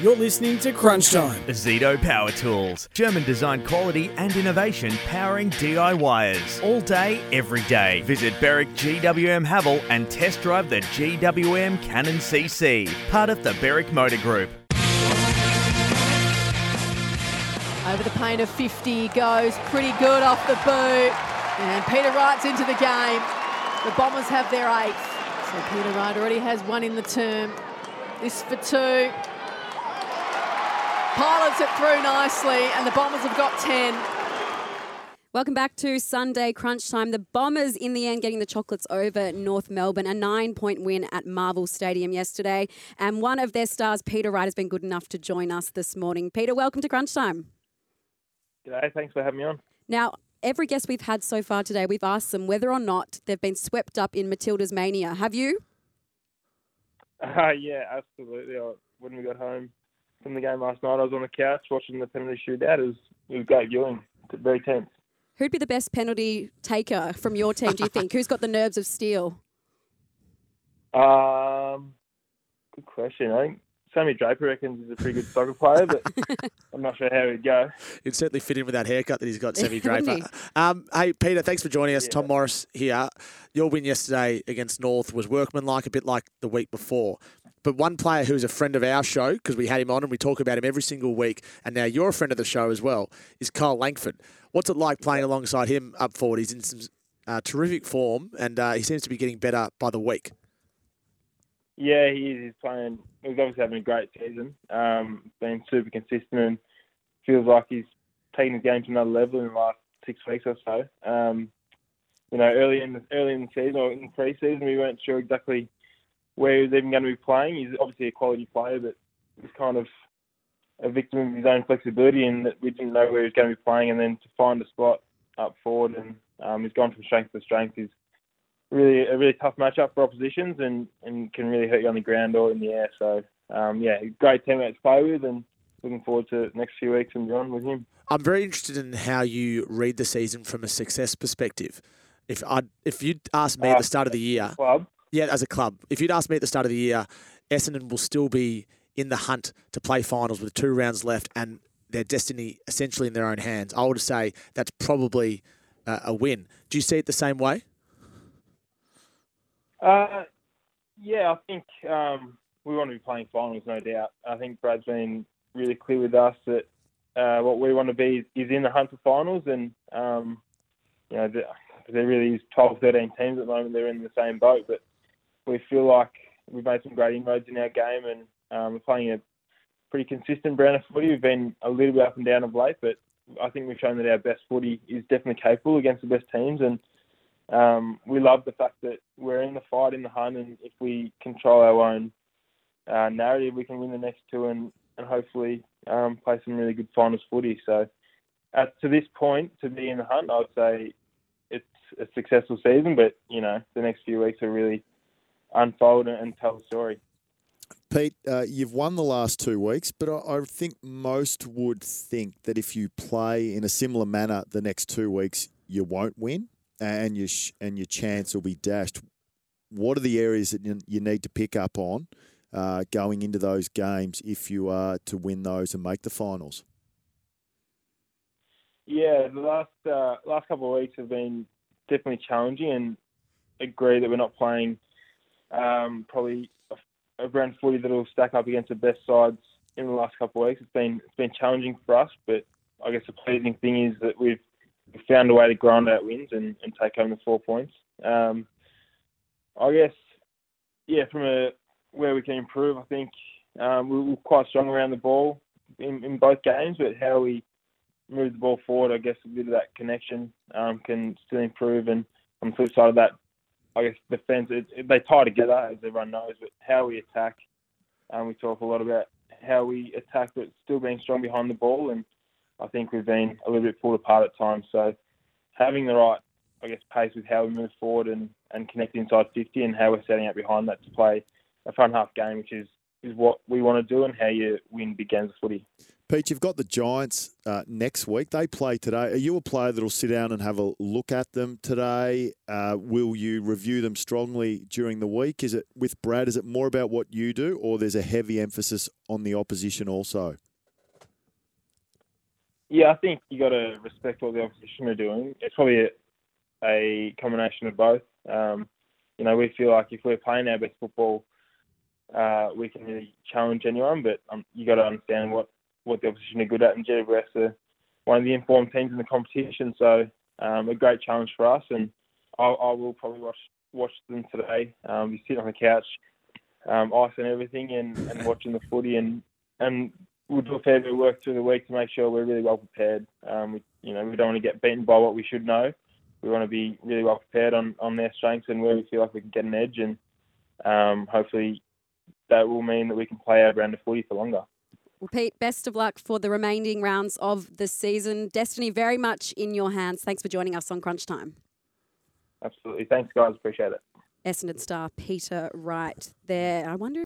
You're listening to Crunch Time. Zito Power Tools. German design quality and innovation powering DIYers. All day, every day. Visit Berwick GWM Haval and test drive the GWM Cannon CC, part of the Berwick Motor Group. Over the paint of 50 goes pretty good off the boot. And Peter Wright's into the game. The Bombers have their eighth. So Peter Wright already has one in the term. This for two. Pilots it through nicely, and the Bombers have got 10. Welcome back to Sunday Crunch Time. The Bombers, in the end, getting the chocolates over North Melbourne. A nine point win at Marvel Stadium yesterday. And one of their stars, Peter Wright, has been good enough to join us this morning. Peter, welcome to Crunch Time. G'day, thanks for having me on. Now, every guest we've had so far today, we've asked them whether or not they've been swept up in Matildas mania. Have you? Uh, yeah, absolutely. When we got home from the game last night, I was on the couch watching the penalty shootout. It was, it was great viewing, very tense. Who'd be the best penalty taker from your team, do you think? Who's got the nerves of steel? Um, good question. I think Sammy Draper reckons he's a pretty good soccer player, but I'm not sure how he'd go. He'd certainly fit in with that haircut that he's got, Sammy Wouldn't Draper. Um, hey, Peter, thanks for joining us. Yeah. Tom Morris here. Your win yesterday against North was workmanlike, a bit like the week before. But one player who's a friend of our show, because we had him on and we talk about him every single week, and now you're a friend of the show as well, is Kyle Langford. What's it like playing alongside him up forward? He's in some uh, terrific form, and uh, he seems to be getting better by the week. Yeah, he is. He's playing. He's obviously having a great season. Um, been super consistent and feels like he's taken his game to another level in the last six weeks or so. Um, you know, early in the, early in the season or in pre-season, we weren't sure exactly where he's even going to be playing. He's obviously a quality player, but he's kind of a victim of his own flexibility, and that we didn't know where he was going to be playing. And then to find a spot up forward, and um, he's gone from strength to strength. Is really a really tough matchup for oppositions and, and can really hurt you on the ground or in the air. So um, yeah, great teammate to play with and looking forward to the next few weeks and beyond with him. I'm very interested in how you read the season from a success perspective. If I if you'd asked me at Uh, the start of the year, Club. Yeah, as a club, if you'd asked me at the start of the year, Essendon will still be in the hunt to play finals with two rounds left and their destiny essentially in their own hands, I would say that's probably uh, a win. Do you see it the same way? Uh, yeah, I think um, we want to be playing finals, no doubt. I think Brad's been really clear with us that uh, what we want to be is in the hunt for finals, and um, you know, there, really is 12, 13 teams at the moment. They're in the same boat, but we feel like we've made some great inroads in our game, and um, we're playing a pretty consistent brand of footy. We've been a little bit up and down of late, but I think we've shown that our best footy is definitely capable against the best teams, and um, we love the fact that we're in the fight, in the hunt, and if we control our own uh, narrative, we can win the next two and, and hopefully um, play some really good finals footy. So, at, to this point, to be in the hunt, I would say it's a successful season, but you know the next few weeks are really unfold and, and tell the story. Pete, uh, you've won the last two weeks, but I, I think most would think that if you play in a similar manner the next two weeks, you won't win, and your sh- and your chance will be dashed. What are the areas that you, you need to pick up on uh, going into those games if you are to win those and make the finals? Yeah, the last uh, last couple of weeks have been definitely challenging, and agree that we're not playing um, probably around 40 that'll stack up against the best sides in the last couple of weeks. It's been it's been challenging for us, but I guess the pleasing thing is that we've, found a way to grind out wins and, and take home the four points. Um, I guess, yeah, from a where we can improve, I think um, we we're quite strong around the ball in, in both games, but how we move the ball forward, I guess a bit of that connection um, can still improve. And on the flip side of that, I guess defence, they tie together, as everyone knows, but how we attack, um, we talk a lot about how we attack, but still being strong behind the ball. And I think we've been a little bit pulled apart at times. So having the right, I guess, pace with how we move forward and, and connect inside 50 and how we're setting up behind that to play a front half game, which is, is what we want to do and how you win big games of footy. Pete, you've got the Giants uh, next week. They play today. Are you a player that'll sit down and have a look at them today? Uh, will you review them strongly during the week? Is it with Brad? Is it more about what you do, or there's a heavy emphasis on the opposition also? Yeah, I think you got to respect what the opposition are doing. It's probably a, a combination of both. Um, you know, we feel like if we're playing our best football, uh, we can really challenge anyone. But um, you got to understand what, what the opposition are good at, and GWS are one of the informed teams in the competition. So um, a great challenge for us, and I, I will probably watch watch them today. Um, be sitting on the couch, um, ice and everything, and, and watching the footy, and and we'll do a fair bit of work through the week to make sure we're really well prepared. Um, we, you know, we don't want to get beaten by what we should know. We want to be really well prepared on, on their strengths and where we feel like we can get an edge, and um, hopefully that will mean that we can play our brand of footy for longer. Well, Pete, best of luck for the remaining rounds of the season. Destiny very much in your hands. Thanks for joining us on Crunch Time. Absolutely. Thanks, guys. Appreciate it. Essendon star Peter Wright there. I wonder